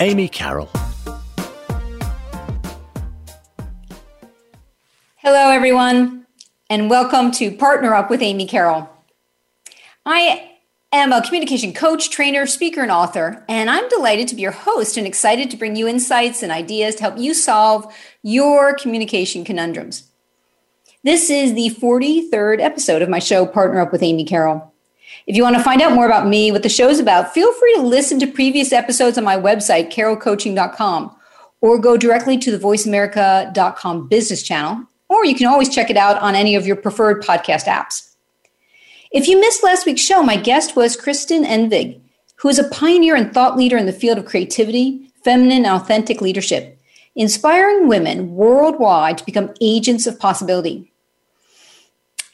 Amy Carroll. Hello, everyone, and welcome to Partner Up with Amy Carroll. I am a communication coach, trainer, speaker, and author, and I'm delighted to be your host and excited to bring you insights and ideas to help you solve your communication conundrums. This is the 43rd episode of my show, Partner Up with Amy Carroll. If you want to find out more about me, what the show's about, feel free to listen to previous episodes on my website, carrollcoaching.com, or go directly to the voiceamerica.com business channel or you can always check it out on any of your preferred podcast apps. If you missed last week's show, my guest was Kristin Engvig, who is a pioneer and thought leader in the field of creativity, feminine, authentic leadership, inspiring women worldwide to become agents of possibility.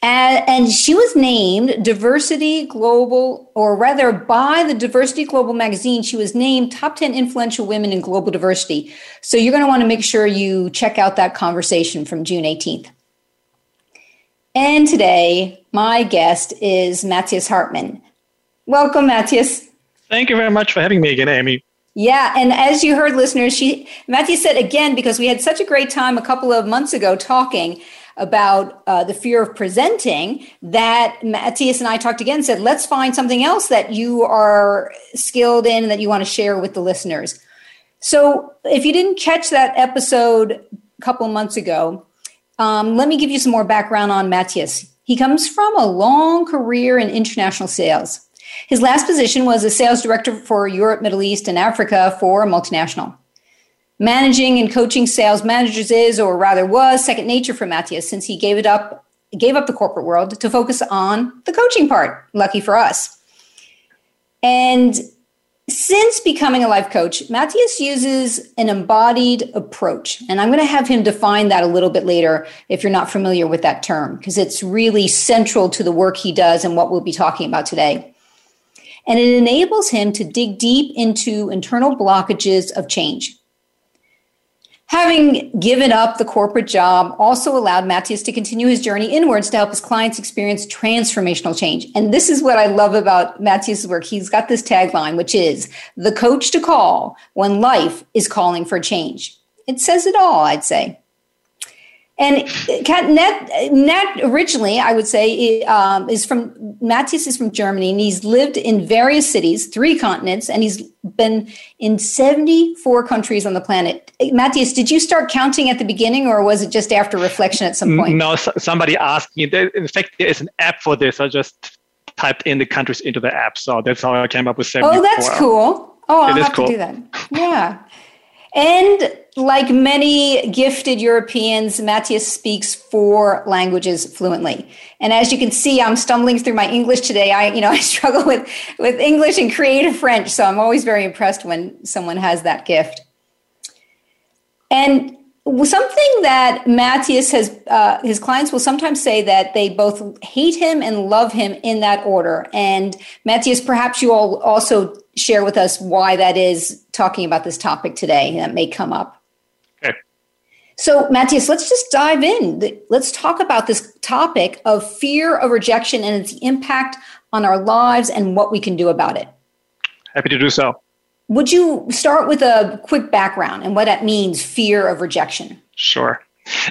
And, she was named Diversity Global, or rather, by the Diversity Global magazine, she was named top 10 influential women in global diversity. So you're going to want to make sure you check out that conversation from June 18th. And today, my guest is Matthias Hartmann. Welcome, Matthias. Thank you very much for having me again, Amy. Yeah, and as you heard, listeners, she Matthew said again because we had such a great time a couple of months ago talking about uh, the fear of presenting that Matthias and I talked again said, let's find something else that you are skilled in and that you want to share with the listeners. So if you didn't catch that episode a couple months ago, um, let me give you some more background on Matthias. He comes from a long career in international sales. His last position was a sales director for Europe, Middle East, and Africa for a multinational. Managing and coaching sales managers is, or rather was, second nature for Matthias since he gave it up, gave up the corporate world to focus on the coaching part. Lucky for us. And since becoming a life coach, Matthias uses an embodied approach. And I'm going to have him define that a little bit later if you're not familiar with that term, because it's really central to the work he does and what we'll be talking about today. And it enables him to dig deep into internal blockages of change. Having given up the corporate job also allowed Matthias to continue his journey inwards to help his clients experience transformational change. And this is what I love about Matthias' work. He's got this tagline, which is the coach to call when life is calling for change. It says it all, I'd say. And Net, Net originally, I would say, um, is from Matthias is from Germany, and he's lived in various cities, three continents, and he's been in seventy-four countries on the planet. Matthias, did you start counting at the beginning, or was it just after reflection at some point? No, somebody asked me. In fact, there is an app for this. I just typed in the countries into the app, so that's how I came up with seventy-four. Oh, that's cool. Oh, I'll have cool. to do that. Yeah. And like many gifted Europeans, Matthias speaks four languages fluently. And as you can see, I'm stumbling through my English today. I, you know, I struggle with, with English and creative French. So I'm always very impressed when someone has that gift. And something that Matthias has, uh, his clients will sometimes say that they both hate him and love him in that order. And Matthias, perhaps you all also share with us why that is talking about this topic today that may come up. Okay. So, Matthias, let's just dive in. Let's talk about this topic of fear of rejection and its impact on our lives and what we can do about it. Happy to do so. Would you start with a quick background and what that means, fear of rejection? Sure.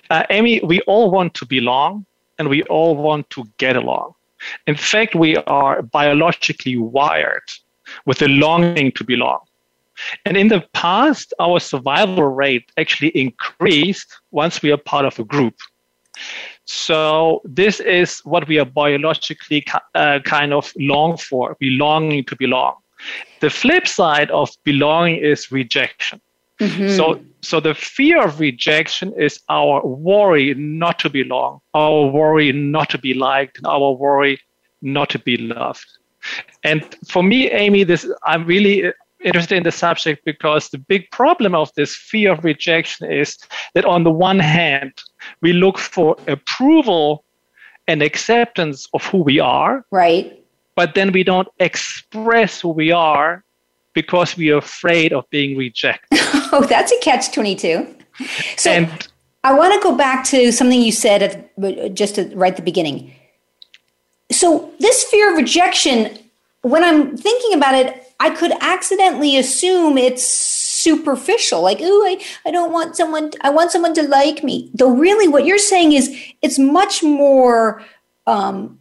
Uh, Amy, we all want to belong and we all want to get along. In fact, we are biologically wired with the longing to belong. And in the past, our survival rate actually increased once we are part of a group. So this is what we are biologically uh, kind of long for. belonging to belong. The flip side of belonging is rejection. Mm-hmm. So, so the fear of rejection is our worry not to belong, our worry not to be liked, and our worry not to be loved. And for me, Amy, this I'm really interested in the subject because the big problem of this fear of rejection is that on the one hand, we look for approval and acceptance of who we are. Right. But then we don't express who we are because we are afraid of being rejected. oh, that's a catch 22. So and, I want to go back to something you said at, just at, right at the beginning. So, this fear of rejection, when I'm thinking about it, I could accidentally assume it's superficial. Like ooh I, I don't want someone i want someone to like me. Though really what you're saying is it's much more um,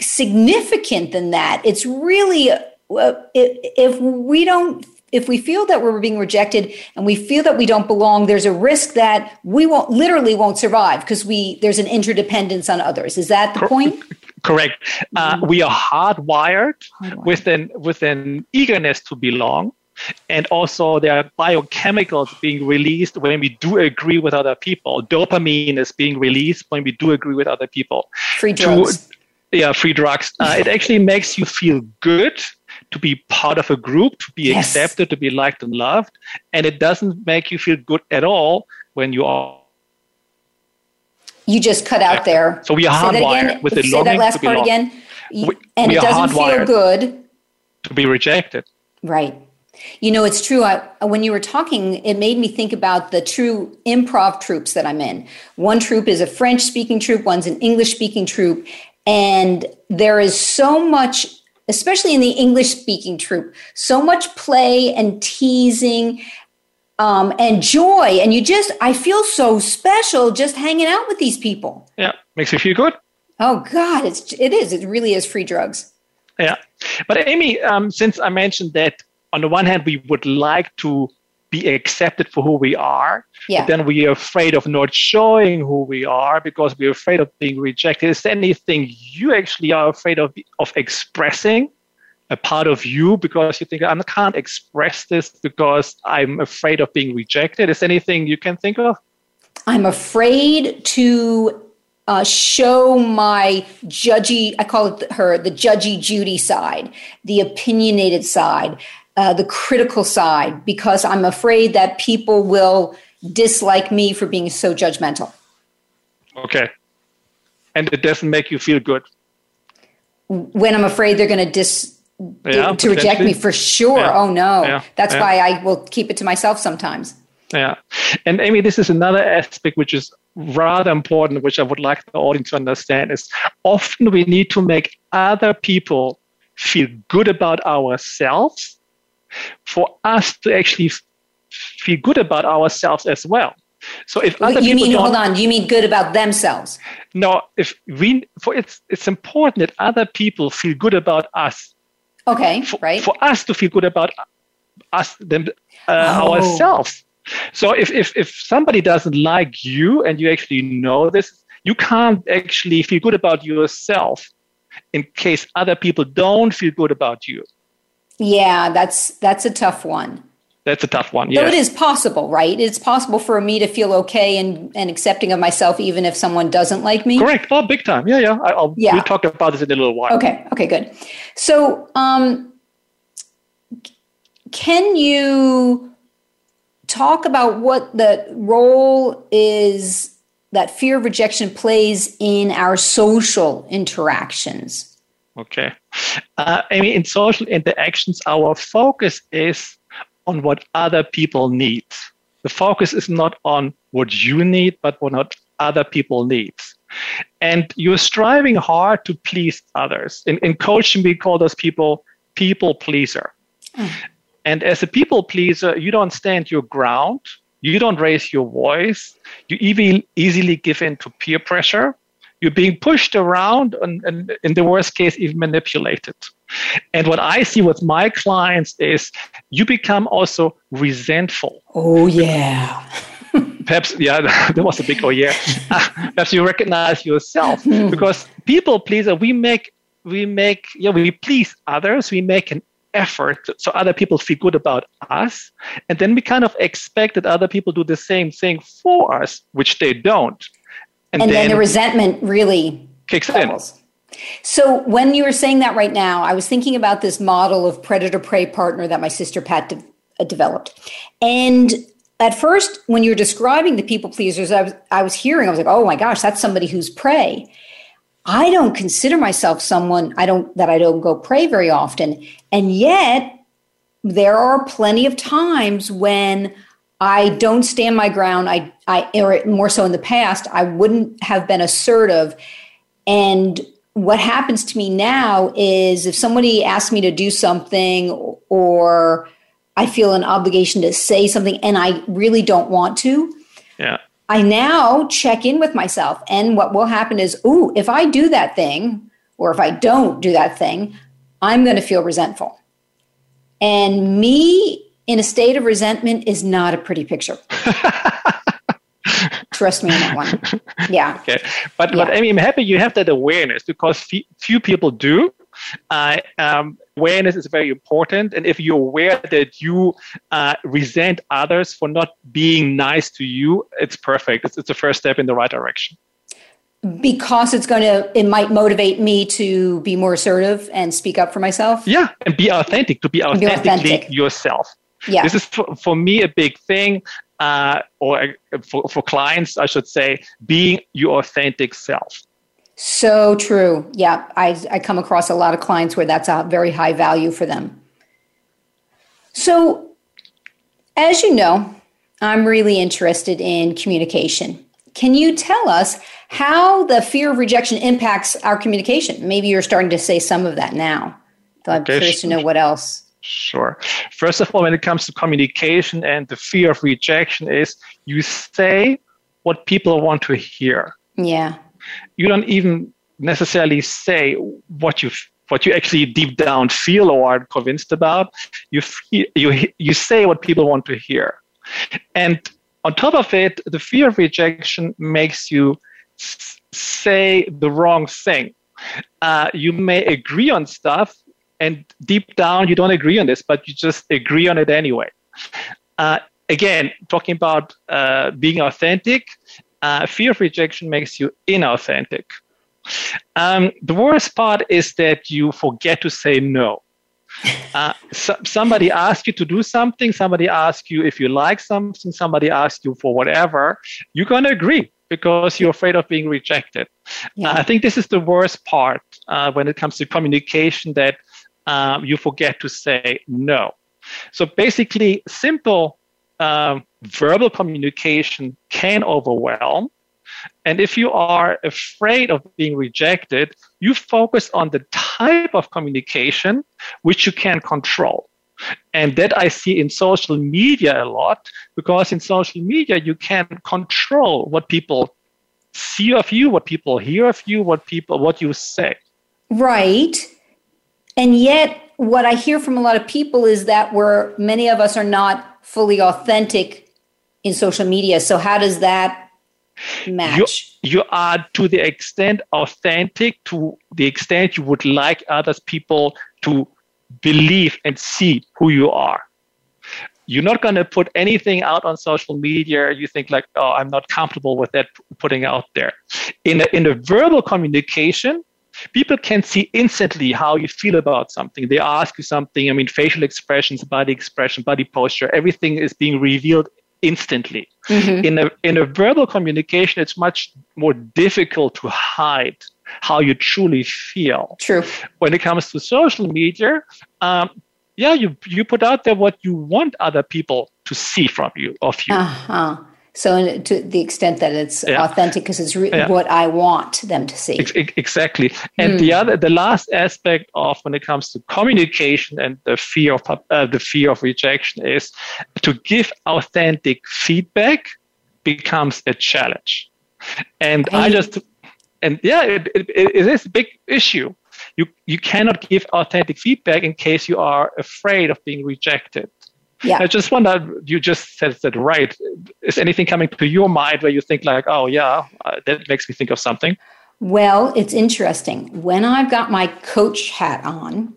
significant than that. It's really uh, if we don't if we feel that we're being rejected and we feel that we don't belong there's a risk that we won't literally won't survive because we there's an interdependence on others. Is that the point? correct. Uh, mm-hmm. we are hardwired, hardwired, with an with an eagerness to belong. And also there are biochemicals being released when we do agree with other people. Dopamine is being released when we do agree with other people. Free drugs. To, yeah free drugs. Uh, it actually makes you feel good to be part of a group to be yes. accepted to be liked and loved and it doesn't make you feel good at all when you are you just cut out there so we are hardwired with the say that last part again we, and we it doesn't feel good to be rejected right you know, it's true. I, when you were talking, it made me think about the true improv troupes that I'm in. One troupe is a French speaking troupe, one's an English speaking troupe. And there is so much, especially in the English speaking troupe, so much play and teasing um, and joy. And you just, I feel so special just hanging out with these people. Yeah, makes you feel good. Oh, God, it's, it is. It really is free drugs. Yeah. But Amy, um, since I mentioned that on the one hand, we would like to be accepted for who we are. Yeah. But then we are afraid of not showing who we are because we're afraid of being rejected. Is there anything you actually are afraid of of expressing a part of you because you think I can't express this because I'm afraid of being rejected? Is there anything you can think of? I'm afraid to uh, show my judgy, I call it her, the judgy Judy side, the opinionated side. Uh, the critical side because I'm afraid that people will dislike me for being so judgmental. Okay. And it doesn't make you feel good. When I'm afraid they're going to dis yeah, to reject me for sure. Yeah. Oh no. Yeah. That's why I will keep it to myself sometimes. Yeah. And Amy, this is another aspect which is rather important, which I would like the audience to understand is often we need to make other people feel good about ourselves for us to actually feel good about ourselves as well. So if other people. you mean hold on, you mean good about themselves? No, if we for it's it's important that other people feel good about us. Okay, for, right. For us to feel good about us them uh, oh. ourselves. So if, if if somebody doesn't like you and you actually know this, you can't actually feel good about yourself in case other people don't feel good about you. Yeah, that's that's a tough one. That's a tough one. Yeah, it is possible, right? It's possible for me to feel okay and, and accepting of myself, even if someone doesn't like me. Correct. Oh, big time. Yeah, yeah. I, will yeah. We'll talk about this in a little while. Okay. Okay. Good. So, um, can you talk about what the role is that fear of rejection plays in our social interactions? Okay. Uh, I mean, in social interactions, our focus is on what other people need. The focus is not on what you need, but what other people need. And you're striving hard to please others. In, in coaching, we call those people people pleaser. Mm. And as a people pleaser, you don't stand your ground. You don't raise your voice. You even easily give in to peer pressure you're being pushed around and, and in the worst case even manipulated. And what i see with my clients is you become also resentful. Oh yeah. Perhaps yeah that was a big oh yeah. Perhaps you recognize yourself. Hmm. because people pleaser we make we make yeah we please others we make an effort so other people feel good about us and then we kind of expect that other people do the same thing for us which they don't and, and then, then, the resentment really kicks doubles. in. So when you were saying that right now, I was thinking about this model of predator prey partner that my sister Pat de- uh, developed. And at first, when you were describing the people pleasers, I was, I was hearing, I was like, oh my gosh, that's somebody who's prey. I don't consider myself someone I don't that I don't go pray very often. And yet there are plenty of times when I don't stand my ground. I I or more so in the past, I wouldn't have been assertive. And what happens to me now is if somebody asks me to do something or I feel an obligation to say something and I really don't want to. Yeah. I now check in with myself. And what will happen is, ooh, if I do that thing, or if I don't do that thing, I'm going to feel resentful. And me in a state of resentment is not a pretty picture. Trust me on that one. Yeah. Okay. But, yeah. but I mean, I'm happy you have that awareness because few people do. Uh, um, awareness is very important. And if you're aware that you uh, resent others for not being nice to you, it's perfect. It's, it's the first step in the right direction. Because it's going to, it might motivate me to be more assertive and speak up for myself. Yeah, and be authentic, to be authentically be authentic. yourself. Yeah. This is for, for me a big thing, uh, or uh, for, for clients, I should say, being your authentic self. So true. Yeah, I, I come across a lot of clients where that's a very high value for them. So, as you know, I'm really interested in communication. Can you tell us how the fear of rejection impacts our communication? Maybe you're starting to say some of that now. So I'm okay, curious to know what else. Sure. First of all, when it comes to communication and the fear of rejection, is you say what people want to hear. Yeah you don't even necessarily say what you what you actually deep down feel or are convinced about. You feel, you you say what people want to hear, and on top of it, the fear of rejection makes you say the wrong thing. Uh, you may agree on stuff, and deep down you don't agree on this, but you just agree on it anyway. Uh, again, talking about uh, being authentic, uh, fear of rejection makes you inauthentic. Um, the worst part is that you forget to say no. Uh, so, somebody asks you to do something, somebody asks you if you like something, somebody asks you for whatever, you're going to agree because you're afraid of being rejected. Yeah. I think this is the worst part uh, when it comes to communication that uh, you forget to say no. So basically, simple um, verbal communication can overwhelm. And if you are afraid of being rejected, you focus on the type of communication which you can control. And that I see in social media a lot because in social media you can control what people see of you, what people hear of you, what people what you say. Right. And yet what I hear from a lot of people is that we're many of us are not fully authentic in social media. So how does that match? You, you are to the extent authentic, to the extent you would like others people to believe and see who you are. You're not going to put anything out on social media. You think like, oh, I'm not comfortable with that putting out there. In a, in a verbal communication, people can see instantly how you feel about something. They ask you something. I mean, facial expressions, body expression, body posture, everything is being revealed instantly. Mm-hmm. In a in a verbal communication, it's much more difficult to hide how you truly feel. True. When it comes to social media, um, yeah, you you put out there what you want other people to see from you of you. Uh-huh. So to the extent that it's yeah. authentic, because it's re- yeah. what I want them to see. Exactly. And mm. the other, the last aspect of when it comes to communication and the fear of uh, the fear of rejection is to give authentic feedback becomes a challenge. And I just and yeah, it, it, it is a big issue. You you cannot give authentic feedback in case you are afraid of being rejected. Yeah. I just wonder, you just said that right. Is anything coming to your mind where you think like, oh yeah, uh, that makes me think of something? Well, it's interesting. When I've got my coach hat on,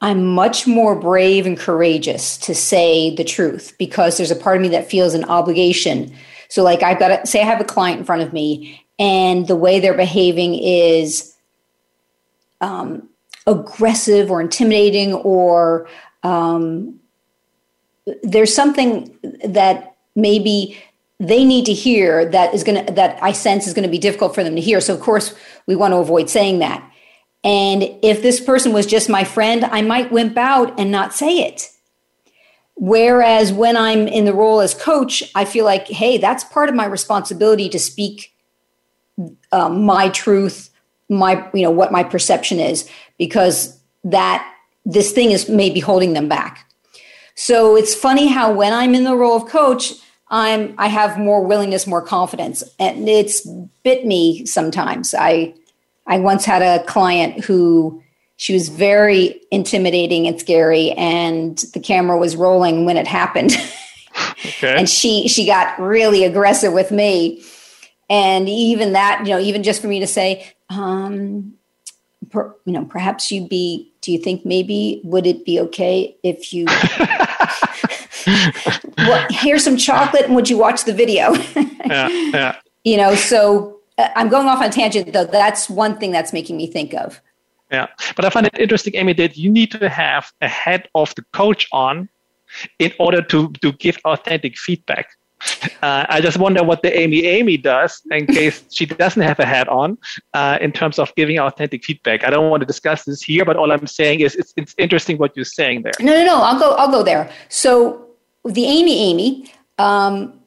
I'm much more brave and courageous to say the truth because there's a part of me that feels an obligation. So, like, I've got to say, I have a client in front of me, and the way they're behaving is um, aggressive or intimidating or um, there's something that maybe they need to hear that is going to that i sense is going to be difficult for them to hear. So of course we want to avoid saying that. And if this person was just my friend i might wimp out and not say it. Whereas when i'm in the role as coach i feel like hey that's part of my responsibility to speak um, my truth my you know what my perception is because that this thing is maybe holding them back so it's funny how when I'm in the role of coach, I'm I have more willingness, more confidence, and it's bit me sometimes. I I once had a client who she was very intimidating and scary, and the camera was rolling when it happened, okay. and she she got really aggressive with me, and even that you know even just for me to say, um, per, you know, perhaps you'd be. Do you think maybe would it be okay if you well, here's some chocolate and would you watch the video? yeah, yeah. You know, so uh, I'm going off on a tangent though. That's one thing that's making me think of. Yeah, but I find it interesting, Amy, that you need to have a head of the coach on in order to, to give authentic feedback. Uh, I just wonder what the Amy Amy does in case she doesn't have a hat on uh, in terms of giving authentic feedback. I don't want to discuss this here, but all I'm saying is it's, it's interesting what you're saying there. No, no, no. I'll go. I'll go there. So the Amy Amy, um,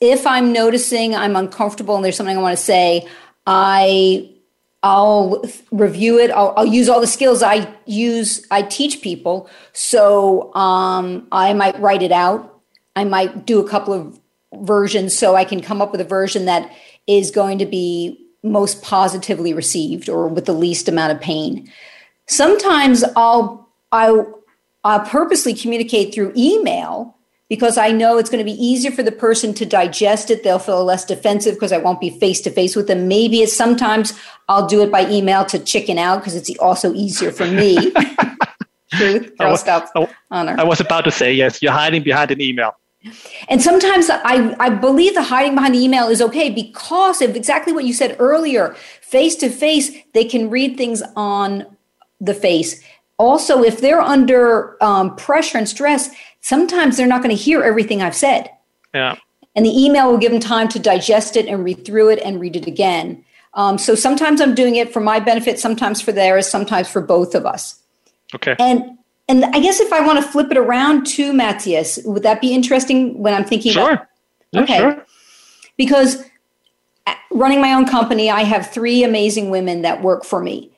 if I'm noticing I'm uncomfortable and there's something I want to say, I I'll review it. I'll, I'll, use all the skills I use. I teach people, so um, I might write it out. I might do a couple of versions so I can come up with a version that is going to be most positively received or with the least amount of pain. Sometimes I'll I I'll purposely communicate through email because I know it's going to be easier for the person to digest it. They'll feel less defensive because I won't be face to face with them. Maybe it's sometimes I'll do it by email to chicken out because it's also easier for me. Truth, stuff, honor. I was about to say yes. You're hiding behind an email. And sometimes I, I believe the hiding behind the email is okay because of exactly what you said earlier. Face to face, they can read things on the face. Also, if they're under um, pressure and stress, sometimes they're not going to hear everything I've said. Yeah. And the email will give them time to digest it and read through it and read it again. Um, so sometimes I'm doing it for my benefit, sometimes for theirs, sometimes for both of us. Okay. And and I guess if I want to flip it around to Matthias, would that be interesting when I'm thinking sure. about yeah, Okay. Sure. Because uh, running my own company, I have three amazing women that work for me.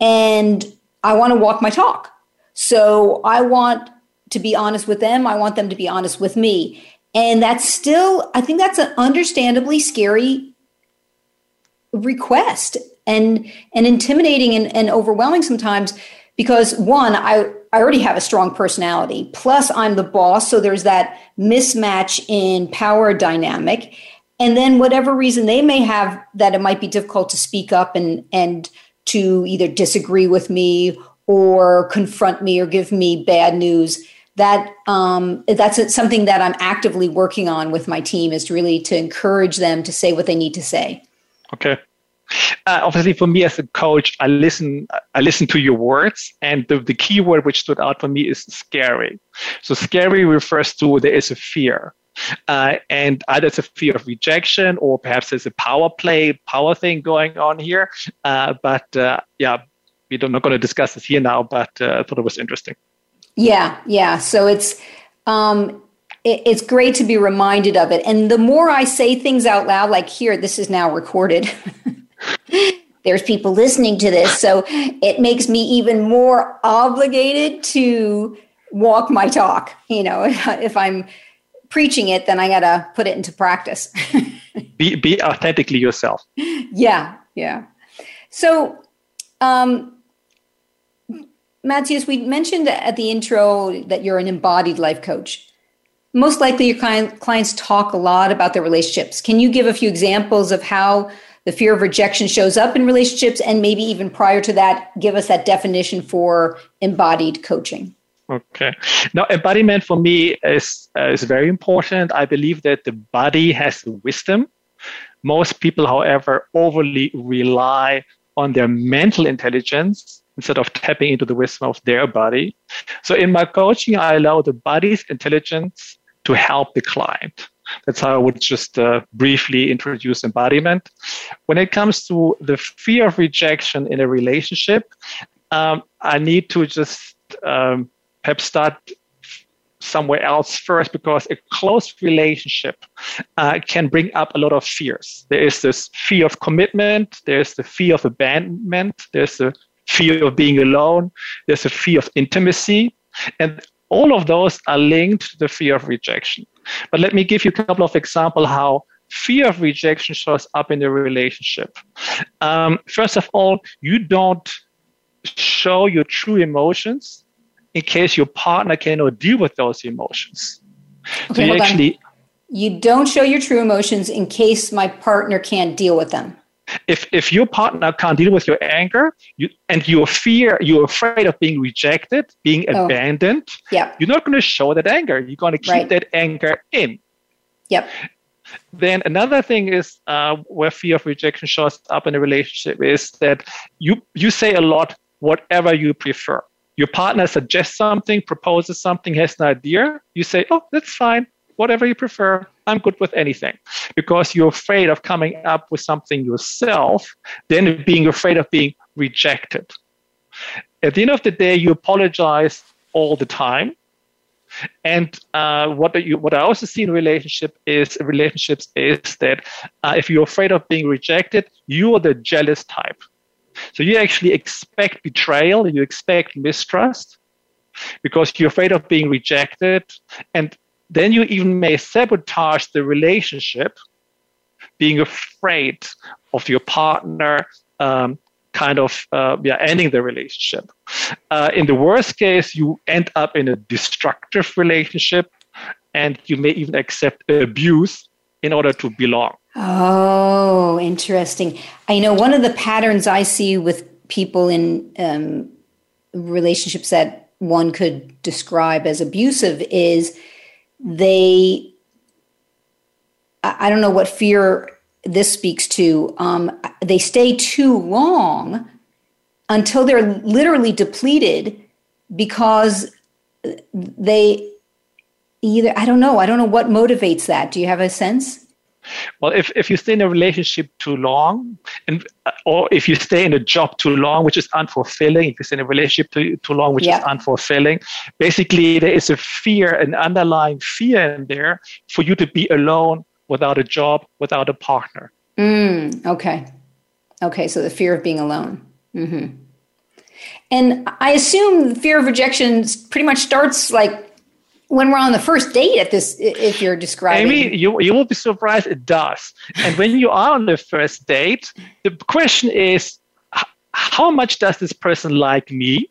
And I want to walk my talk. So I want to be honest with them. I want them to be honest with me. And that's still, I think that's an understandably scary request and and intimidating and, and overwhelming sometimes because one, I, I already have a strong personality. Plus I'm the boss. So there's that mismatch in power dynamic. And then whatever reason they may have that it might be difficult to speak up and and to either disagree with me or confront me or give me bad news that um, that's something that I'm actively working on with my team is really to encourage them to say what they need to say. Okay. Uh, obviously, for me as a coach, I listen. I listen to your words, and the, the key word which stood out for me is scary. So, scary refers to there is a fear, uh, and either it's a fear of rejection, or perhaps there's a power play, power thing going on here. Uh, but uh, yeah, we're not going to discuss this here now. But uh, I thought it was interesting. Yeah, yeah. So it's um, it's great to be reminded of it, and the more I say things out loud, like here, this is now recorded. There's people listening to this, so it makes me even more obligated to walk my talk. You know, if I'm preaching it, then I got to put it into practice. be be authentically yourself. Yeah, yeah. So, um, Matthias, we mentioned at the intro that you're an embodied life coach. Most likely, your clients talk a lot about their relationships. Can you give a few examples of how the fear of rejection shows up in relationships, and maybe even prior to that, give us that definition for embodied coaching? Okay. Now, embodiment for me is uh, is very important. I believe that the body has wisdom. Most people, however, overly rely on their mental intelligence instead of tapping into the wisdom of their body. So in my coaching, I allow the body's intelligence to help the client. That's how I would just uh, briefly introduce embodiment. When it comes to the fear of rejection in a relationship, um, I need to just um, perhaps start somewhere else first because a close relationship uh, can bring up a lot of fears. There is this fear of commitment, there's the fear of abandonment, there's the fear of being alone, there's a fear of intimacy, and all of those are linked to the fear of rejection. But let me give you a couple of examples how fear of rejection shows up in the relationship. Um, first of all, you don't show your true emotions in case your partner cannot deal with those emotions. Okay, so you actually on. you don't show your true emotions in case my partner can't deal with them. If if your partner can't deal with your anger, you and your fear, you're afraid of being rejected, being oh. abandoned, yep. you're not going to show that anger. You're going to keep right. that anger in. Yep. Then another thing is uh, where fear of rejection shows up in a relationship is that you you say a lot whatever you prefer. Your partner suggests something, proposes something, has an idea. You say, "Oh, that's fine. Whatever you prefer. I'm good with anything." Because you're afraid of coming up with something yourself, then being afraid of being rejected. At the end of the day, you apologize all the time and uh, what you, what I also see in relationship is relationships is that uh, if you're afraid of being rejected, you are the jealous type. So you actually expect betrayal, you expect mistrust, because you're afraid of being rejected, and then you even may sabotage the relationship, being afraid of your partner um, kind of uh, yeah, ending the relationship. Uh, in the worst case, you end up in a destructive relationship and you may even accept abuse in order to belong. Oh, interesting. I know one of the patterns I see with people in um, relationships that one could describe as abusive is they, I don't know what fear this speaks to um, they stay too long until they're literally depleted because they either i don't know i don't know what motivates that. Do you have a sense well if, if you stay in a relationship too long and or if you stay in a job too long which is unfulfilling if you stay in a relationship too, too long which yep. is unfulfilling basically there is a fear an underlying fear in there for you to be alone without a job, without a partner. Mm, okay. Okay, so the fear of being alone. Mm-hmm. And I assume the fear of rejection pretty much starts like when we're on the first date at this if you're describing Amy, you, you will be surprised it does. And when you are on the first date the question is how much does this person like me?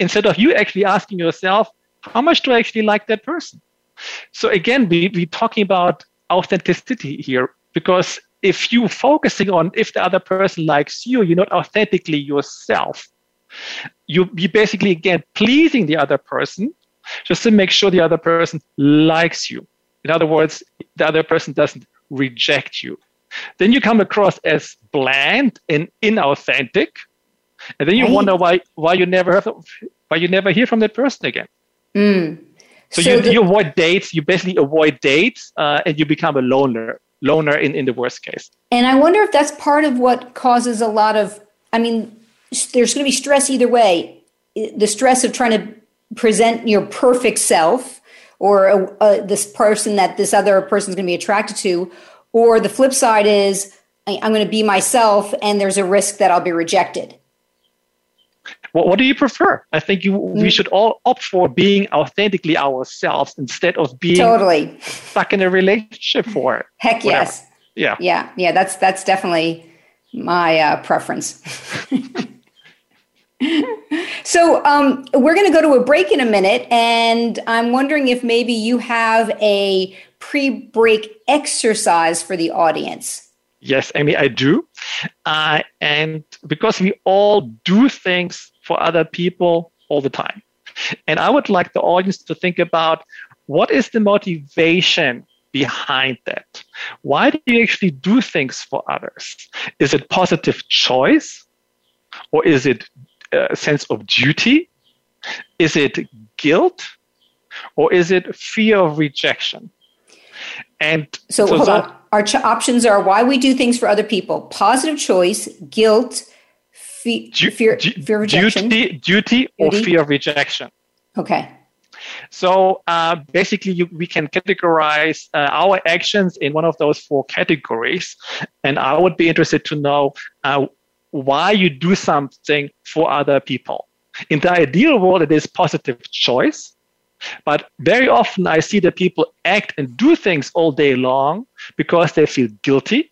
Instead of you actually asking yourself how much do i actually like that person? So again we, we're talking about authenticity here because if you focusing on if the other person likes you, you're not authentically yourself. You you basically again pleasing the other person just to make sure the other person likes you. In other words, the other person doesn't reject you. Then you come across as bland and inauthentic, and then you right. wonder why why you never have why you never hear from that person again. Mm. So, so you, the, you avoid dates, you basically avoid dates, uh, and you become a loner, loner in, in the worst case. And I wonder if that's part of what causes a lot of, I mean, there's going to be stress either way. The stress of trying to present your perfect self or uh, uh, this person that this other person is going to be attracted to. Or the flip side is, I'm going to be myself and there's a risk that I'll be rejected. What, what do you prefer? I think you, mm. we should all opt for being authentically ourselves instead of being totally stuck in a relationship for it. Heck whatever. yes. Yeah. Yeah. Yeah. That's that's definitely my uh, preference. so um, we're going to go to a break in a minute, and I'm wondering if maybe you have a pre-break exercise for the audience. Yes, Amy, I do. Uh, and because we all do things for other people all the time. And I would like the audience to think about what is the motivation behind that? Why do you actually do things for others? Is it positive choice? or is it a sense of duty? Is it guilt? Or is it fear of rejection? And so, so hold on. Our ch- options are why we do things for other people positive choice, guilt, fe- du- fear, du- fear of rejection. Duty, duty, or fear of rejection. Okay. So uh, basically, you, we can categorize uh, our actions in one of those four categories. And I would be interested to know uh, why you do something for other people. In the ideal world, it is positive choice. But very often I see that people act and do things all day long because they feel guilty,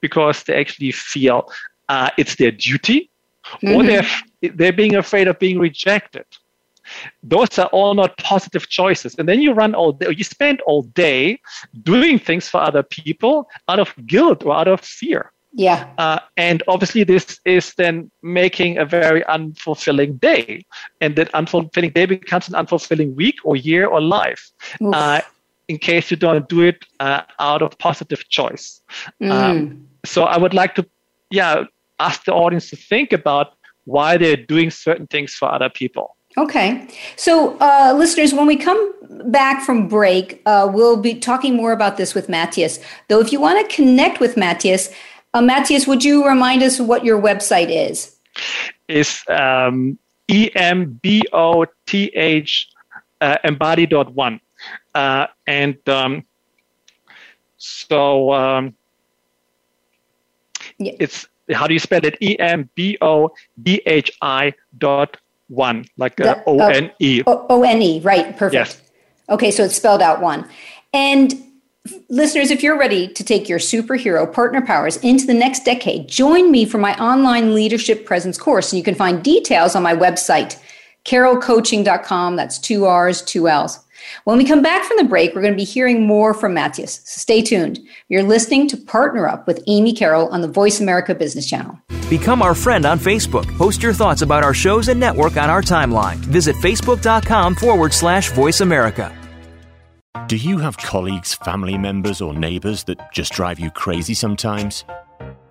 because they actually feel uh, it's their duty, mm-hmm. or they're, they're being afraid of being rejected. Those are all not positive choices. And then you run all day, you spend all day doing things for other people out of guilt or out of fear. Yeah. Uh, and obviously, this is then making a very unfulfilling day. And that unfulfilling day becomes an unfulfilling week or year or life. Uh, in case you don't do it uh, out of positive choice. Mm. Um, so I would like to, yeah, ask the audience to think about why they're doing certain things for other people. Okay. So, uh, listeners, when we come back from break, uh, we'll be talking more about this with Matthias. Though, if you want to connect with Matthias, uh, Matthias, would you remind us what your website is? Is um, E-M-B-O-T-H uh, embodhi.one. Uh, and um, so um, yeah. it's, how do you spell it? E-M-B-O-D-H-I dot one, like uh, O N E. O N E, right, perfect. Yes. Okay, so it's spelled out one. And listeners, if you're ready to take your superhero partner powers into the next decade, join me for my online leadership presence course. And you can find details on my website, carrollcoaching.com. That's two R's, two L's. When we come back from the break, we're going to be hearing more from Matthias. Stay tuned. You're listening to Partner Up with Amy Carroll on the Voice America Business Channel. Become our friend on Facebook. Post your thoughts about our shows and network on our timeline. Visit facebook.com forward slash voice America. Do you have colleagues, family members, or neighbors that just drive you crazy sometimes?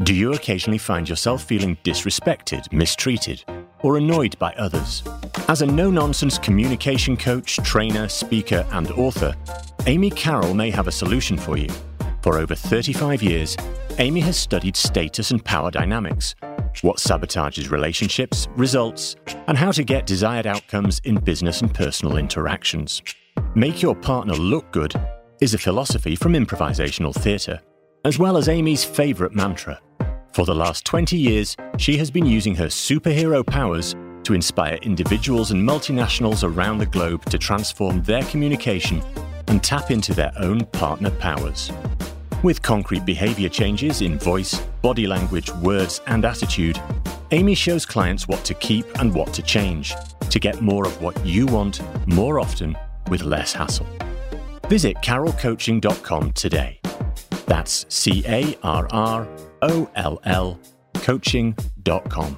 Do you occasionally find yourself feeling disrespected, mistreated, or annoyed by others? As a no nonsense communication coach, trainer, speaker, and author, Amy Carroll may have a solution for you. For over 35 years, Amy has studied status and power dynamics, what sabotages relationships, results, and how to get desired outcomes in business and personal interactions. Make Your Partner Look Good is a philosophy from improvisational theatre, as well as Amy's favourite mantra. For the last 20 years, she has been using her superhero powers to inspire individuals and multinationals around the globe to transform their communication and tap into their own partner powers. With concrete behavior changes in voice, body language, words, and attitude, Amy shows clients what to keep and what to change to get more of what you want more often with less hassle. Visit carrollcoaching.com today. That's C A R R O L L coaching.com.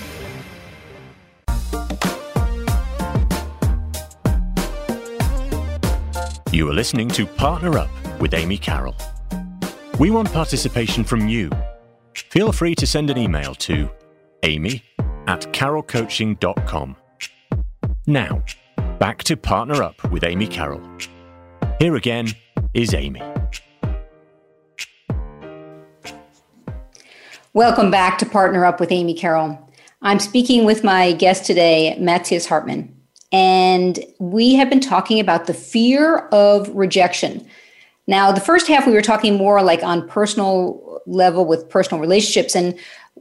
You are listening to Partner Up with Amy Carroll. We want participation from you. Feel free to send an email to amy at carrollcoaching.com. Now, back to Partner Up with Amy Carroll. Here again is Amy. Welcome back to Partner Up with Amy Carroll. I'm speaking with my guest today, Matthias Hartmann. And we have been talking about the fear of rejection. Now, the first half we were talking more like on personal level with personal relationships, and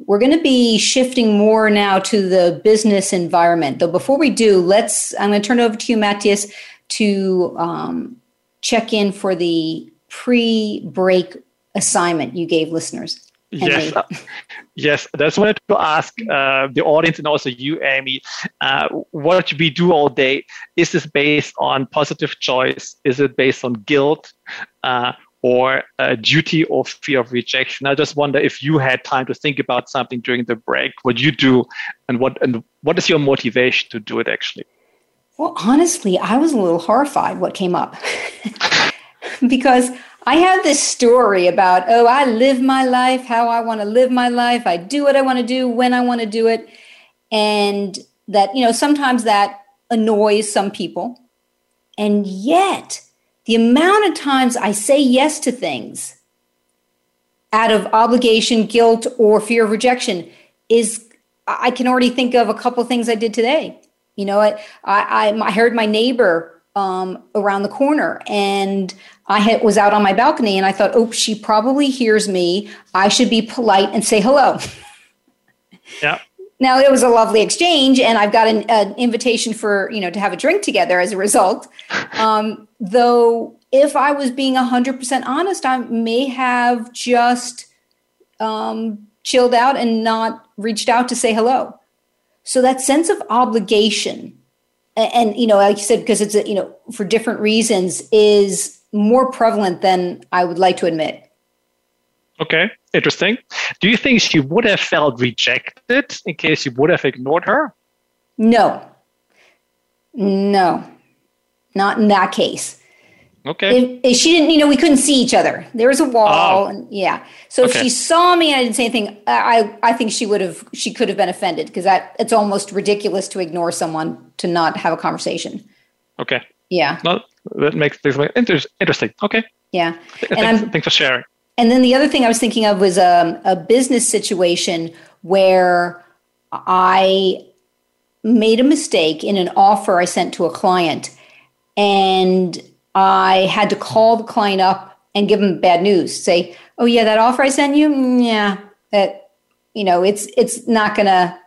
we're going to be shifting more now to the business environment. Though before we do, let's I'm going to turn it over to you, Matthias, to um, check in for the pre-break assignment you gave listeners. Yes, yes. That's wanted to ask uh, the audience and also you, Amy, uh, what we do all day. Is this based on positive choice? Is it based on guilt? Uh, or duty or fear of rejection. I just wonder if you had time to think about something during the break, what you do, and what and what is your motivation to do it actually. Well, honestly, I was a little horrified what came up because I have this story about, oh, I live my life how I want to live my life. I do what I want to do when I want to do it. And that, you know, sometimes that annoys some people. And yet, the amount of times I say yes to things out of obligation, guilt, or fear of rejection is, I can already think of a couple things I did today. You know, I, I, I heard my neighbor um, around the corner and I had, was out on my balcony and I thought, oh, she probably hears me. I should be polite and say hello. Yeah. Now it was a lovely exchange, and I've got an, an, invitation for you know to have a drink together as a result. Um, though, if I was being hundred percent honest, I may have just um, chilled out and not reached out to say hello. So that sense of obligation, and, and you know, like you said, because it's a, you know for different reasons, is more prevalent than I would like to admit. Okay, interesting. Do you think she would have felt rejected in case you would have ignored her? No. No. Not in that case. Okay. If, if she didn't, you know, we couldn't see each other. There was a wall, oh. and yeah. So okay. if she saw me and I didn't say anything, I I think she would have, she could have been offended because that it's almost ridiculous to ignore someone to not have a conversation. Okay. Yeah. No, that makes things interesting. Okay. Yeah. And thanks, I'm, thanks for sharing. And then the other thing I was thinking of was um, a business situation where I made a mistake in an offer I sent to a client, and I had to call the client up and give them bad news. Say, "Oh yeah, that offer I sent you, mm, yeah, that you know, it's it's not gonna."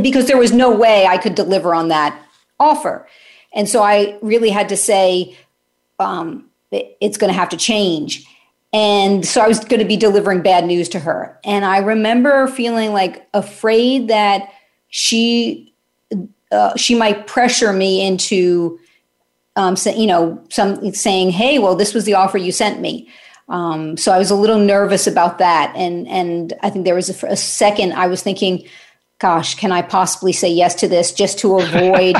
Because there was no way I could deliver on that offer. And so I really had to say, um, it, it's going to have to change. And so I was going to be delivering bad news to her. And I remember feeling like afraid that she uh, she might pressure me into um, say, you know some saying, "Hey, well, this was the offer you sent me." Um, so I was a little nervous about that, and and I think there was a, a second I was thinking, "Gosh, can I possibly say yes to this just to avoid?"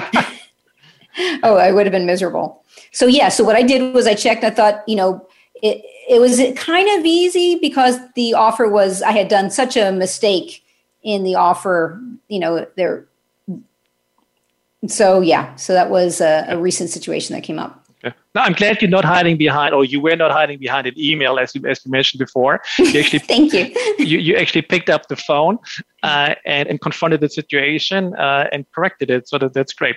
oh, I would have been miserable. So yeah, so what I did was I checked. I thought, you know, it it was kind of easy because the offer was I had done such a mistake in the offer. You know, there. So yeah, so that was a, a recent situation that came up. Okay. Now, I'm glad you're not hiding behind, or you were not hiding behind an email, as you, as you mentioned before. You actually, Thank you. you. You actually picked up the phone uh, and, and confronted the situation uh, and corrected it. So that, that's great.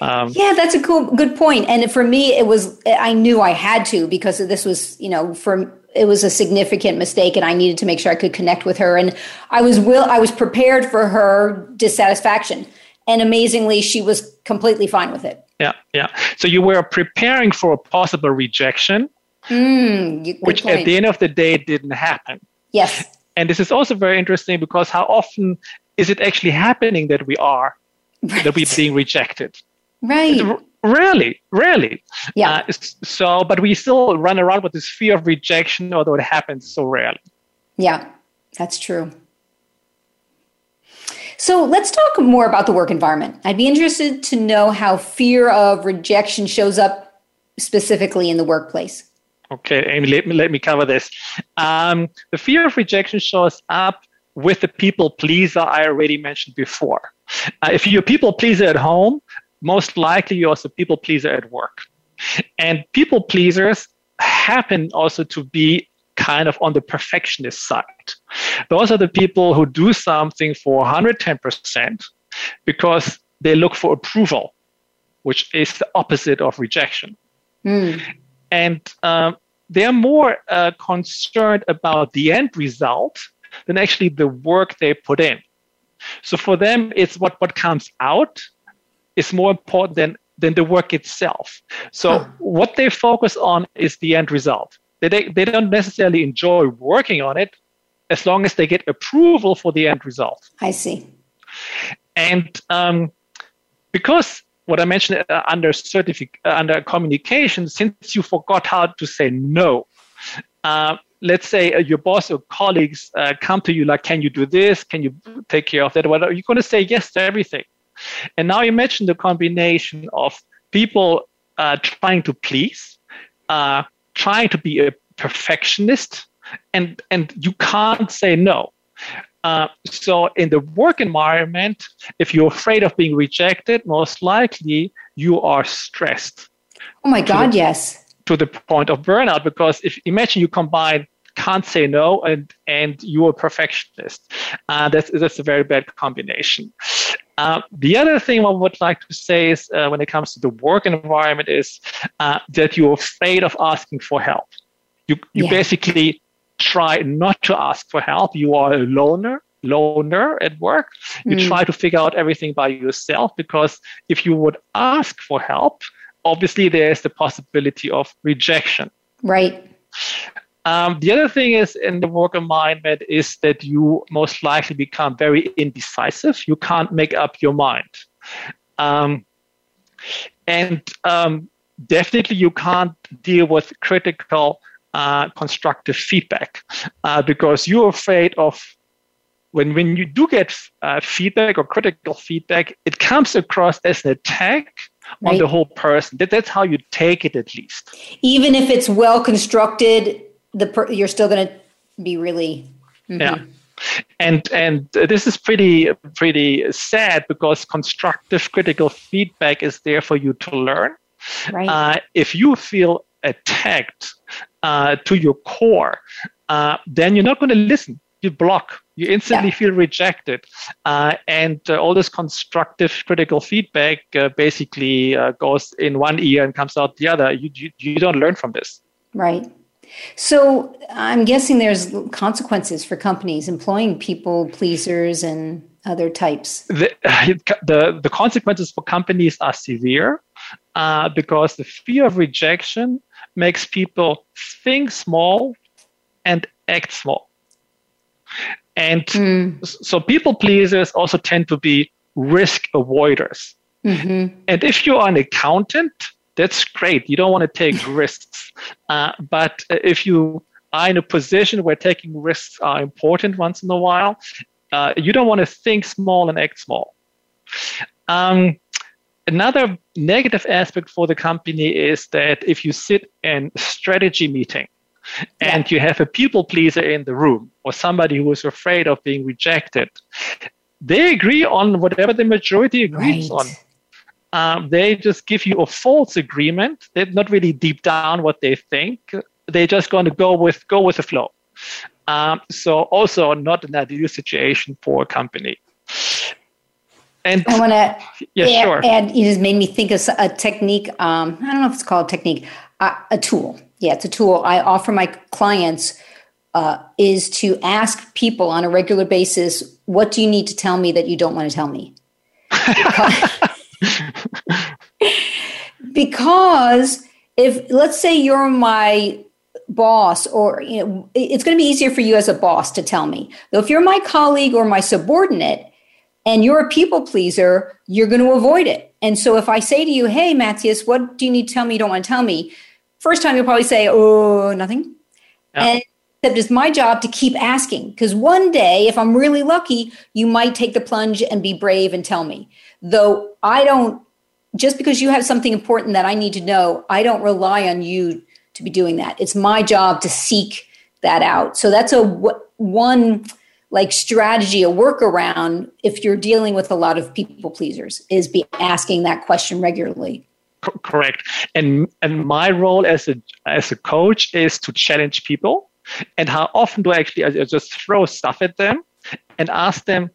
Um, yeah, that's a cool, good point. And for me, it was I knew I had to because this was, you know, for it was a significant mistake, and I needed to make sure I could connect with her. And I was will I was prepared for her dissatisfaction, and amazingly, she was completely fine with it yeah, yeah. So you were preparing for a possible rejection, mm, which point. at the end of the day didn't happen. Yes. And this is also very interesting because how often is it actually happening that we are right. that we're being rejected? Right. Rarely, rarely. Yeah. Uh, so, but we still run around with this fear of rejection, although it happens so rarely. Yeah, that's true. So let's talk more about the work environment. I'd be interested to know how fear of rejection shows up specifically in the workplace. Okay, Amy, let me, let me cover this. Um, the fear of rejection shows up with the people pleaser I already mentioned before. Uh, if you're a people pleaser at home, most likely you're also a people pleaser at work. And people pleasers happen also to be kind of on the perfectionist side. Those are the people who do something for 110% because they look for approval, which is the opposite of rejection. Mm. And um, they're more uh, concerned about the end result than actually the work they put in. So for them, it's what, what comes out is more important than, than the work itself. So huh. what they focus on is the end result. They, they, don't necessarily enjoy working on it, as long as they get approval for the end result. I see. And um, because what I mentioned uh, under certific- uh, under communication, since you forgot how to say no, uh, let's say uh, your boss or colleagues uh, come to you like, "Can you do this? Can you take care of that?" Whatever you're going to say yes to everything. And now imagine the combination of people uh, trying to please, trying to be a perfectionist, and and you can't say no. Uh, so in the work environment, if you're afraid of being rejected, most likely you are stressed. Oh my God, the, yes. To the point of burnout, because if imagine you combine can't say no and and you're a perfectionist, uh, that's that's a very bad combination. Uh, the other thing I would like to say is uh, when it comes to the work environment is uh, that you're afraid of asking for help. You you yeah. basically try not to ask for help. You are a loner, loner at work. You mm. try to figure out everything by yourself because if you would ask for help, obviously there's the possibility of rejection. Right. Um, the other thing is in the work environment is that you most likely become very indecisive. You can't make up your mind. Um, and um, definitely you can't deal with critical uh, constructive feedback uh, because you're afraid of when, when you do get uh, feedback or critical feedback, it comes across as an attack right. on the whole person. That, that's how you take it, at least. Even if it's well constructed, the per- you're still going to be really. Mm-hmm. Yeah and and this is pretty pretty sad because constructive critical feedback is there for you to learn right. Uh, if you feel attacked uh, to your core, uh, then you're not going to listen. You block. You instantly yeah. feel rejected, uh, and uh, all this constructive, critical feedback uh, basically uh, goes in one ear and comes out the other. You, you you don't learn from this. Right. So I'm guessing there's consequences for companies employing people pleasers and other types. The, the, the consequences for companies are severe uh, because the fear of rejection makes people think small and act small. And mm. so people pleasers also tend to be risk avoiders. Mm-hmm. And if you're an accountant, that's great. You don't want to take risks. Uh, but if you are in a position where taking risks are important once in a while, uh, you don't want to think small and act small. Um, Another negative aspect for the company is that if you sit in strategy meeting and yeah. you have a people pleaser in the room or somebody who is afraid of being rejected, they agree on whatever the majority agrees right. on. Um, they just give you a false agreement. They're not really deep down what they think. They're just going to go with go with the flow. Um, so also not an ideal situation for a company. And I want to yeah, add, sure. add, just made me think of a technique. Um, I don't know if it's called a technique, uh, a tool. Yeah, it's a tool I offer my clients uh, is to ask people on a regular basis, what do you need to tell me that you don't want to tell me? because if, let's say you're my boss or you know it's going to be easier for you as a boss to tell me though if you're my colleague or my subordinate and you're a people pleaser, you're going to avoid it. And so if I say to you, hey, Matthias, what do you need to tell me you don't want to tell me? First time you'll probably say, oh, nothing. Yeah. And except it's my job to keep asking because one day, if I'm really lucky, you might take the plunge and be brave and tell me. Though I don't, just because you have something important that I need to know, I don't rely on you to be doing that. It's my job to seek that out. So that's a one like strategy, a workaround if you're dealing with a lot of people pleasers is be asking that question regularly. Correct. And and my role as a as a coach is to challenge people. And how often do I actually I just throw stuff at them and ask them,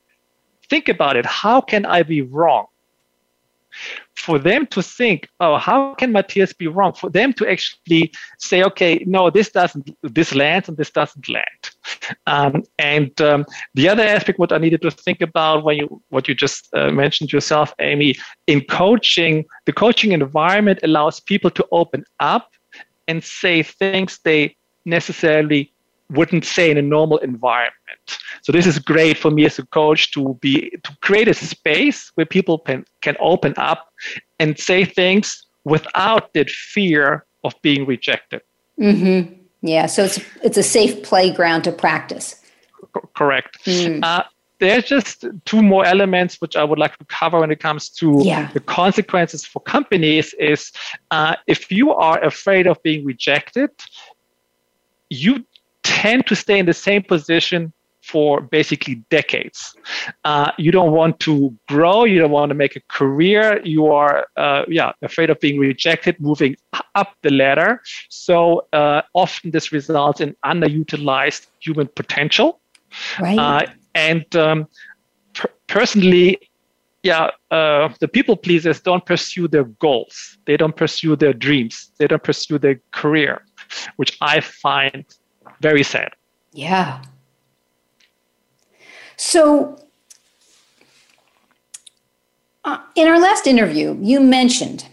think about it. How can I be wrong? for them to think, oh, how can Matthias be wrong? For them to actually say, okay, no, this doesn't, this lands and this doesn't land. Um, and um, the other aspect, what I needed to think about when you, what you just uh, mentioned yourself, Amy, in coaching, the coaching environment allows people to open up and say things they necessarily wouldn't say in a normal environment. So this is great for me as a coach to be to create a space where people can, can open up and say things without that fear of being rejected. Mm-hmm. Yeah, so it's it's a safe playground to practice. C- correct. Mm. Uh, there's just two more elements which I would like to cover when it comes to yeah. the consequences for companies. Is uh, if you are afraid of being rejected, you tend to stay in the same position for basically decades. Uh, you don't want to grow. You don't want to make a career. You are, uh, yeah, afraid of being rejected, moving up the ladder. So uh, often this results in underutilized human potential. Right. Uh, and um, per- personally, yeah, uh, the people pleasers don't pursue their goals. They don't pursue their dreams. They don't pursue their career, which I find very sad. Yeah. So, uh, in our last interview, you mentioned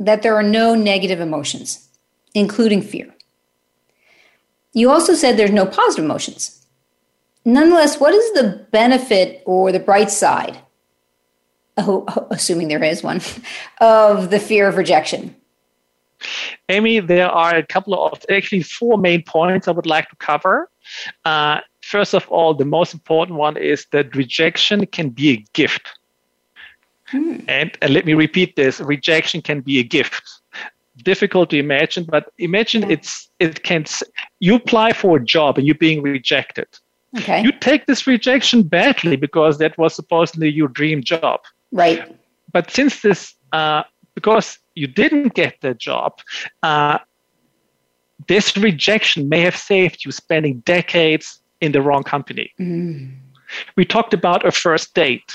that there are no negative emotions, including fear. You also said there's no positive emotions. Nonetheless, what is the benefit or the bright side, oh, assuming there is one, of the fear of rejection? Amy, there are a couple of actually four main points I would like to cover. Uh, first of all, the most important one is that rejection can be a gift. Hmm. And, and let me repeat this rejection can be a gift. Difficult to imagine, but imagine yeah. it's it can you apply for a job and you're being rejected. Okay. You take this rejection badly because that was supposedly your dream job. Right. But since this uh, because you didn't get the job, uh, this rejection may have saved you spending decades in the wrong company. Mm. We talked about a first date,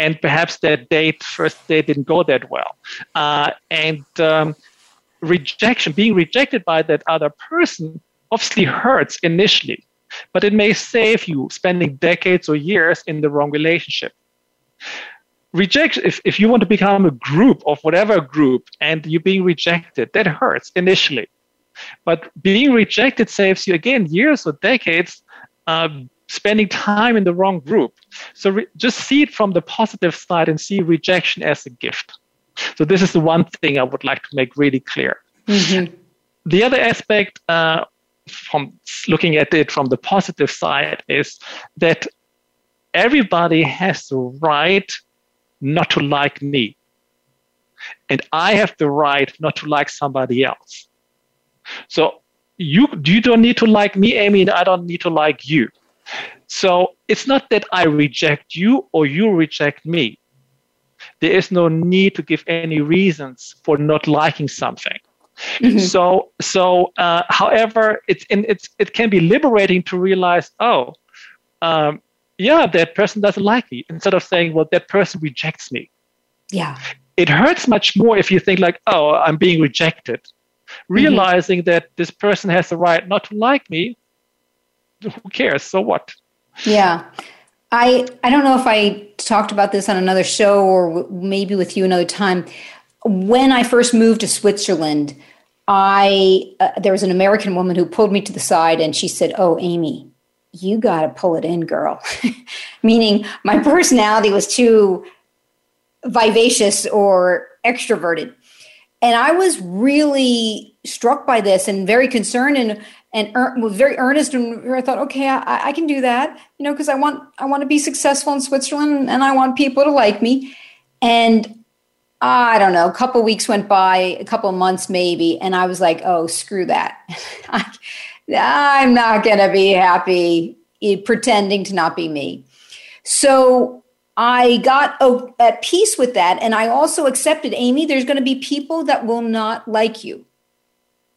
and perhaps that date, first date, didn't go that well. Uh, and um, rejection, being rejected by that other person, obviously hurts initially, but it may save you spending decades or years in the wrong relationship rejection if, if you want to become a group of whatever group and you're being rejected that hurts initially. But being rejected saves you again years or decades uh, spending time in the wrong group. So re- just see it from the positive side and see rejection as a gift. So this is the one thing i would like to make really clear. Mm-hmm. the other aspect uh, from looking at it from the positive side is that everybody has the right not to like me. And I have the right not to like somebody else. So you you don't need to like me, Amy, and I don't need to like you. So it's not that I reject you or you reject me. There is no need to give any reasons for not liking something. Mm-hmm. So, so uh, however, it's, in, it's it can be liberating to realize, oh, um, yeah, that person doesn't like me, instead of saying, well, that person rejects me. Yeah. It hurts much more if you think like, oh, I'm being rejected. Realizing mm-hmm. that this person has the right not to like me, who cares? So what? Yeah. I I don't know if I talked about this on another show or maybe with you another time. When I first moved to Switzerland, I uh, there was an American woman who pulled me to the side and she said, "Oh, Amy, you got to pull it in, girl. Meaning, my personality was too vivacious or extroverted. And I was really struck by this and very concerned and and er, was very earnest and I thought, okay, I, I can do that, you know, because I want I want to be successful in Switzerland and I want people to like me. And I don't know, a couple weeks went by, a couple months maybe, and I was like, oh, screw that. I'm not going to be happy pretending to not be me. So I got at peace with that. And I also accepted, Amy, there's going to be people that will not like you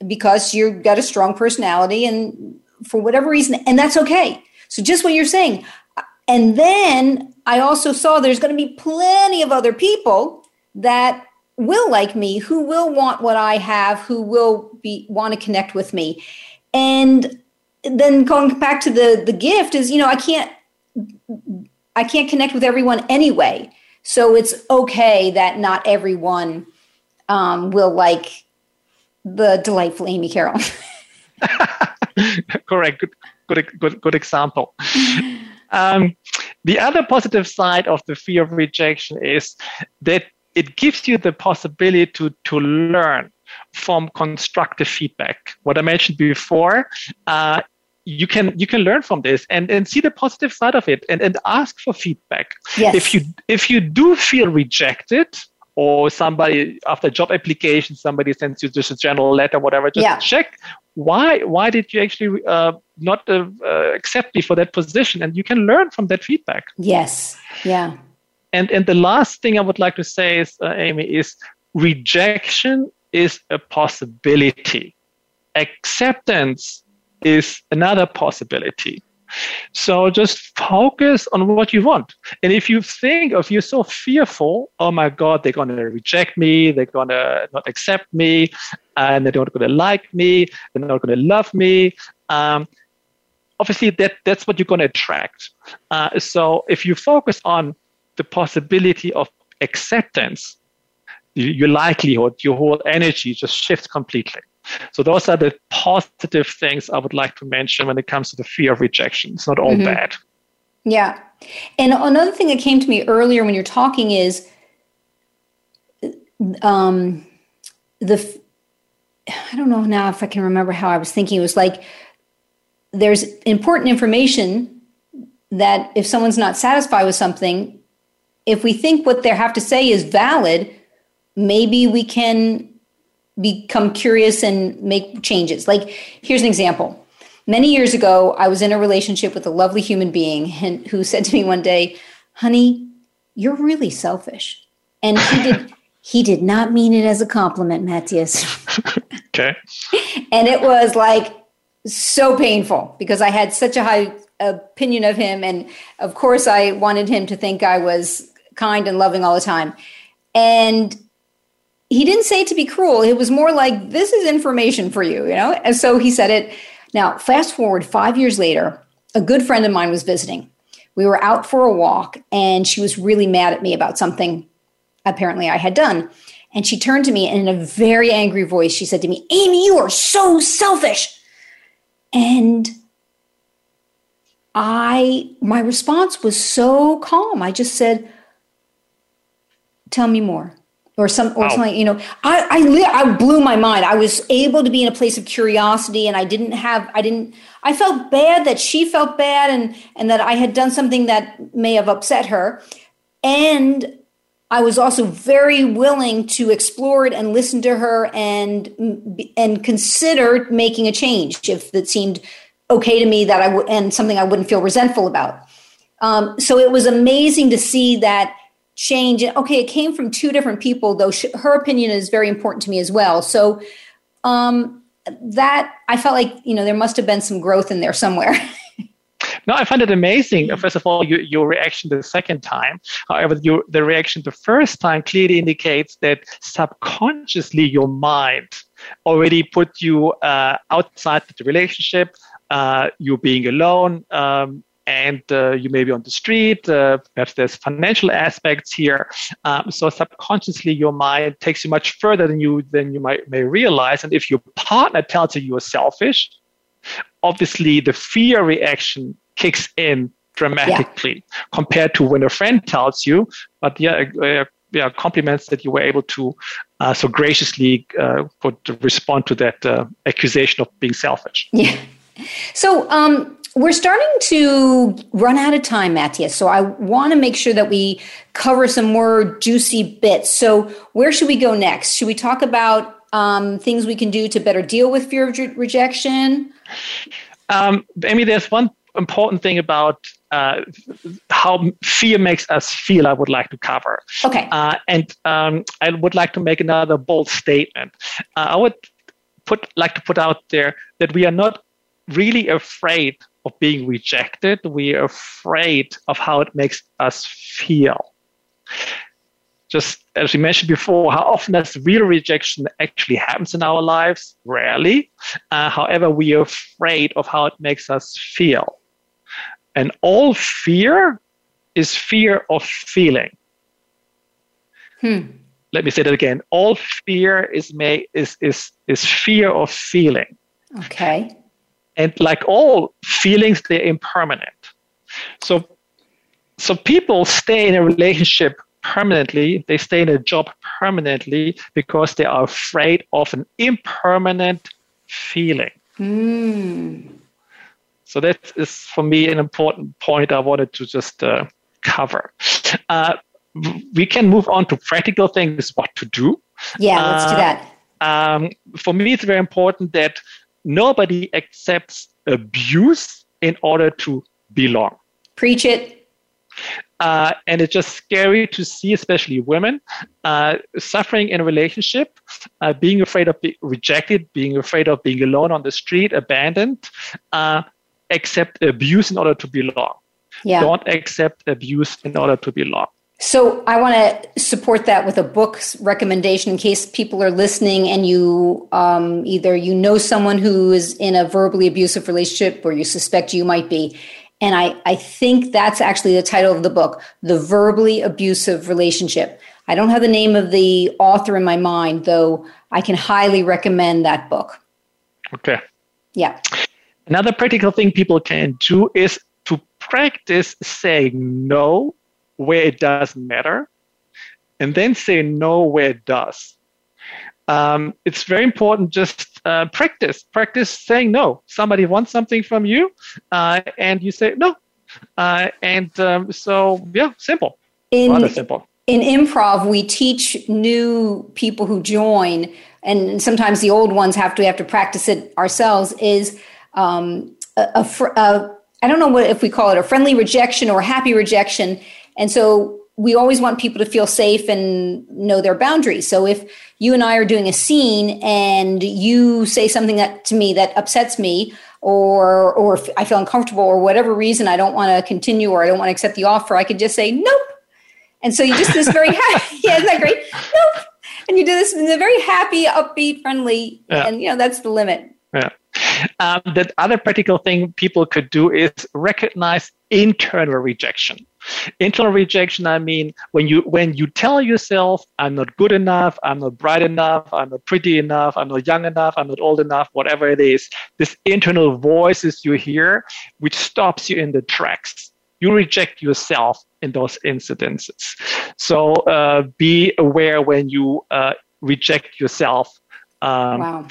because you've got a strong personality and for whatever reason, and that's okay. So just what you're saying. Uh, and then I also saw there's going to be plenty of other people that will like me, who will want what I have, who will be want to connect with me and then going back to the the gift is you know i can't i can't connect with everyone anyway so it's okay that not everyone um, will like the delightful amy carroll Correct. Good, good, good, good example. Um, the other positive side of the fear of rejection is that it gives you the possibility to, to learn from constructive feedback. What I mentioned before, uh, you can you can learn from this and, and see the positive side of it and, and ask for feedback. Yes. If you if you do feel rejected, or somebody after job application somebody sends you just a general letter whatever just yeah. check why why did you actually uh, not uh, uh, accept me for that position and you can learn from that feedback yes yeah and and the last thing i would like to say is uh, amy is rejection is a possibility acceptance is another possibility so just focus on what you want. And if you think, of you're so fearful, oh my God, they're going to reject me, they're going to not accept me, and they're not going to like me, they're not going to love me. Um, obviously, that, that's what you're going to attract. Uh, so if you focus on the possibility of acceptance, your likelihood, your whole energy just shifts completely. So those are the positive things I would like to mention when it comes to the fear of rejection. It's not all mm-hmm. bad. Yeah. And another thing that came to me earlier when you're talking is um, the, I don't know now if I can remember how I was thinking. It was like there's important information that if someone's not satisfied with something, if we think what they have to say is valid, maybe we can become curious and make changes. Like, here's an example. Many years ago, I was in a relationship with a lovely human being and, who said to me one day, "Honey, you're really selfish." And he did he did not mean it as a compliment, Matthias. okay. And it was like so painful because I had such a high opinion of him and of course I wanted him to think I was kind and loving all the time. And he didn't say to be cruel. It was more like, this is information for you, you know? And so he said it. Now, fast forward five years later, a good friend of mine was visiting. We were out for a walk, and she was really mad at me about something apparently I had done. And she turned to me and in a very angry voice, she said to me, Amy, you are so selfish. And I, my response was so calm. I just said, Tell me more or some or something you know i I, li- I blew my mind. I was able to be in a place of curiosity and i didn't have i didn't i felt bad that she felt bad and and that i had done something that may have upset her. And i was also very willing to explore it and listen to her and and consider making a change if it seemed okay to me that i would and something i wouldn't feel resentful about. Um, so it was amazing to see that change. Okay, it came from two different people, though she, her opinion is very important to me as well. So um, that I felt like you know there must have been some growth in there somewhere. No, I find it amazing. First of all, you, your reaction the second time. However, your, the reaction the first time clearly indicates that subconsciously your mind already put you uh, outside the relationship. Uh, you being alone, um, and uh, you may be on the street. Uh, perhaps there's financial aspects here. Um, so subconsciously, your mind takes you much further than you than you might may realize. And if your partner tells you you are selfish, obviously the fear reaction kicks in dramatically yeah. compared to when a friend tells you. But yeah. Uh, yeah, compliments that you were able to uh, so graciously uh, put, respond to that uh, accusation of being selfish. Yeah. So, um, we're starting to run out of time, Matthias. So I want to make sure that we cover some more juicy bits. So where should we go next? Should we talk about um, things we can do to better deal with fear of rejection? Um, Amy, there's one important thing about uh, how fear makes us feel. I would like to cover. Okay. Uh, and um, I would like to make another bold statement. Uh, I would put like to put out there that we are not really afraid of being rejected. We are afraid of how it makes us feel. Just as we mentioned before, how often does real rejection actually happens in our lives? Rarely. Uh, however, we are afraid of how it makes us feel. And all fear is fear of feeling. Hmm. Let me say that again. All fear is, may, is, is, is fear of feeling. Okay And like all feelings, they're impermanent. So, so people stay in a relationship permanently, they stay in a job permanently because they are afraid of an impermanent feeling. Mm. So that is for me an important point I wanted to just uh, cover. Uh, we can move on to practical things, what to do. Yeah, let's do Uh, that. Um, for me, it's very important that nobody accepts abuse in order to belong. Preach it. Uh, and it's just scary to see, especially women, uh, suffering in a relationship, uh, being afraid of being rejected, being afraid of being alone on the street, abandoned, uh, accept abuse in order to belong. Yeah. Don't accept abuse in order to belong. So I want to support that with a book recommendation in case people are listening and you um, either you know someone who is in a verbally abusive relationship or you suspect you might be. And I, I think that's actually the title of the book, The Verbally Abusive Relationship. I don't have the name of the author in my mind, though I can highly recommend that book. Okay. Yeah. Another practical thing people can do is to practice saying no where it doesn't matter and then say no where it does. Um, it's very important just uh, practice. Practice saying no. Somebody wants something from you uh, and you say no. Uh, and um, so, yeah, simple. In, Rather simple. in improv we teach new people who join and sometimes the old ones have to have to practice it ourselves is um, a, a, a i don't know what if we call it a friendly rejection or a happy rejection and so we always want people to feel safe and know their boundaries so if you and i are doing a scene and you say something that to me that upsets me or or i feel uncomfortable or whatever reason i don't want to continue or i don't want to accept the offer i could just say nope and so you just this very happy, yeah, isn't that great? Nope. And you do this in a very happy, upbeat, friendly, Yeah. and you know that's the limit. Yeah. Um, the other practical thing people could do is recognize internal rejection. Internal rejection, I mean, when you when you tell yourself, "I'm not good enough, I'm not bright enough, I'm not pretty enough, I'm not young enough, I'm not old enough," whatever it is, this internal voices you hear, which stops you in the tracks. You reject yourself in those incidences. So uh, be aware when you uh, reject yourself um, Wow.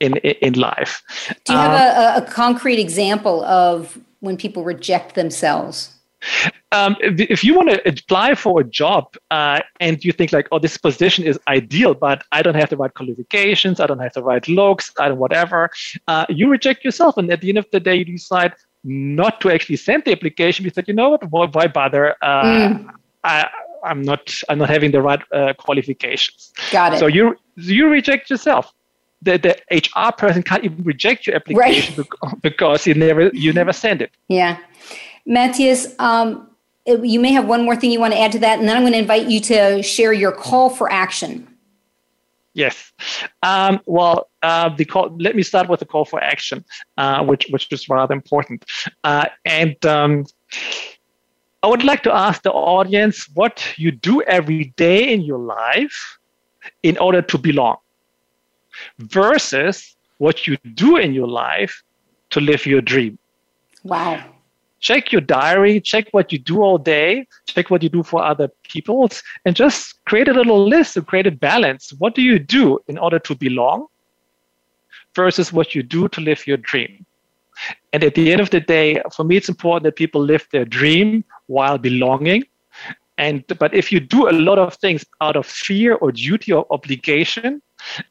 in in life. Do you have Um, a, a, a concrete example of when people reject themselves? Um, if you want to apply for a job uh, and you think like, oh, this position is ideal, but I don't have the right qualifications, I don't have the right looks, I don't whatever, uh, you reject yourself, and at the end of the day, you decide not to actually send the application. You said, you know what, why, why bother? Uh, Mm. I, I'm not, I'm not having the right uh, qualifications. Got it. So you you reject yourself. The, the HR person can't even reject your application bec- because you never you never send it. yeah, Matthias. Um, you may have one more thing you want to add to that, and then I'm going to invite you to share your call for action. Yes. Um, well, uh, the call, let me start with the call for action, uh, which which is rather important. Uh, and um, I would like to ask the audience what you do every day in your life in order to belong, versus what you do in your life to live your dream. Wow. Check your diary, check what you do all day, check what you do for other people, and just create a little list to create a balance. What do you do in order to belong versus what you do to live your dream? And at the end of the day, for me, it's important that people live their dream while belonging. And but if you do a lot of things out of fear or duty or obligation,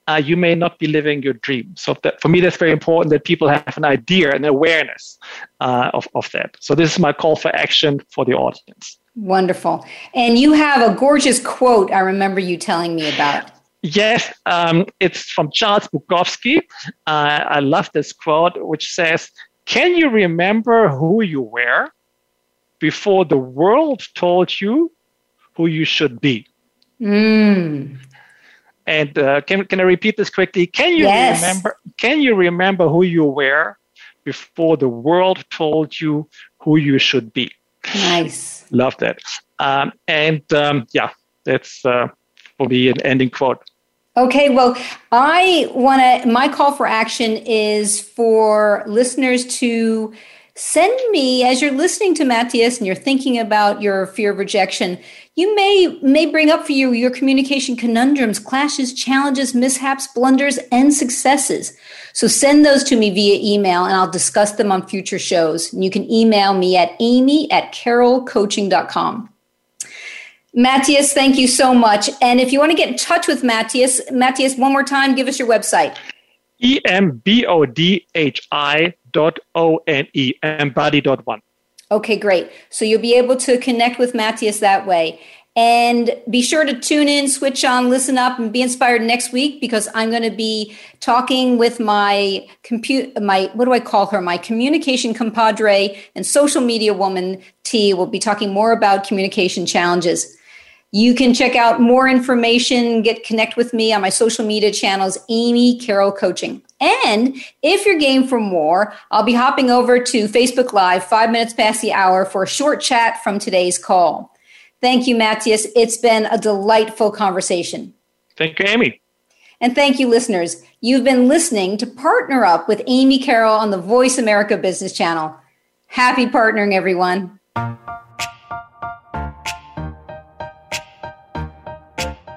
uh, you may not be living your dream. So that, for me, that's very important that people have an idea and awareness uh, of, of that. So this is my call for action for the audience. Wonderful. And you have a gorgeous quote I remember you telling me about. Yes, um, it's from Charles Bukowski. Uh, I love this quote, which says, Can you remember who you were before the world told you who you should be? Mm. And uh, can, can I repeat this quickly? Can you Yes. remember? Can you remember who you were before the world told you who you should be? Nice. Love that. Um, and um, yeah, that's uh, for me an ending quote. Okay, well, I want to, my call for action is for listeners to send me, as you're listening to Matthias and you're thinking about your fear of rejection, you may, may bring up for you your communication conundrums, clashes, challenges, mishaps, blunders, and successes. So send those to me via email and I'll discuss them on future shows. And you can email me at amy at carrollcoaching.com. Matthias, thank you so much. And if you want to get in touch with Matthias, Matthias, one more time, give us your website. E M B O D H I dot O N E, embodhi dot one. Okay, great. So you'll be able to connect with Matthias that way. And be sure to tune in, switch on, listen up, and be inspired next week because I'm going to be talking with my compute, my what do I call her? My communication compadre and social media woman T. We'll be talking more about communication challenges. You can check out more information, get connect with me on my social media channels, Amy Carroll Coaching. And if you're game for more, I'll be hopping over to Facebook Live five minutes past the hour for a short chat from today's call. Thank you, Matthias. It's been a delightful conversation. Thank you, Amy. And thank you, listeners. You've been listening to Partner Up with Amy Carroll on the Voice America Business Channel. Happy partnering, everyone.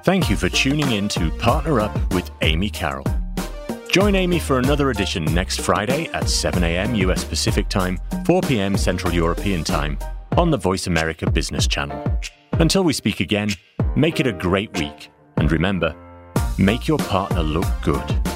Thank you for tuning in to Partner Up with Amy Carroll. Join Amy for another edition next Friday at 7 a.m. US Pacific Time, 4 p.m. Central European Time on the Voice America Business Channel. Until we speak again, make it a great week. And remember, make your partner look good.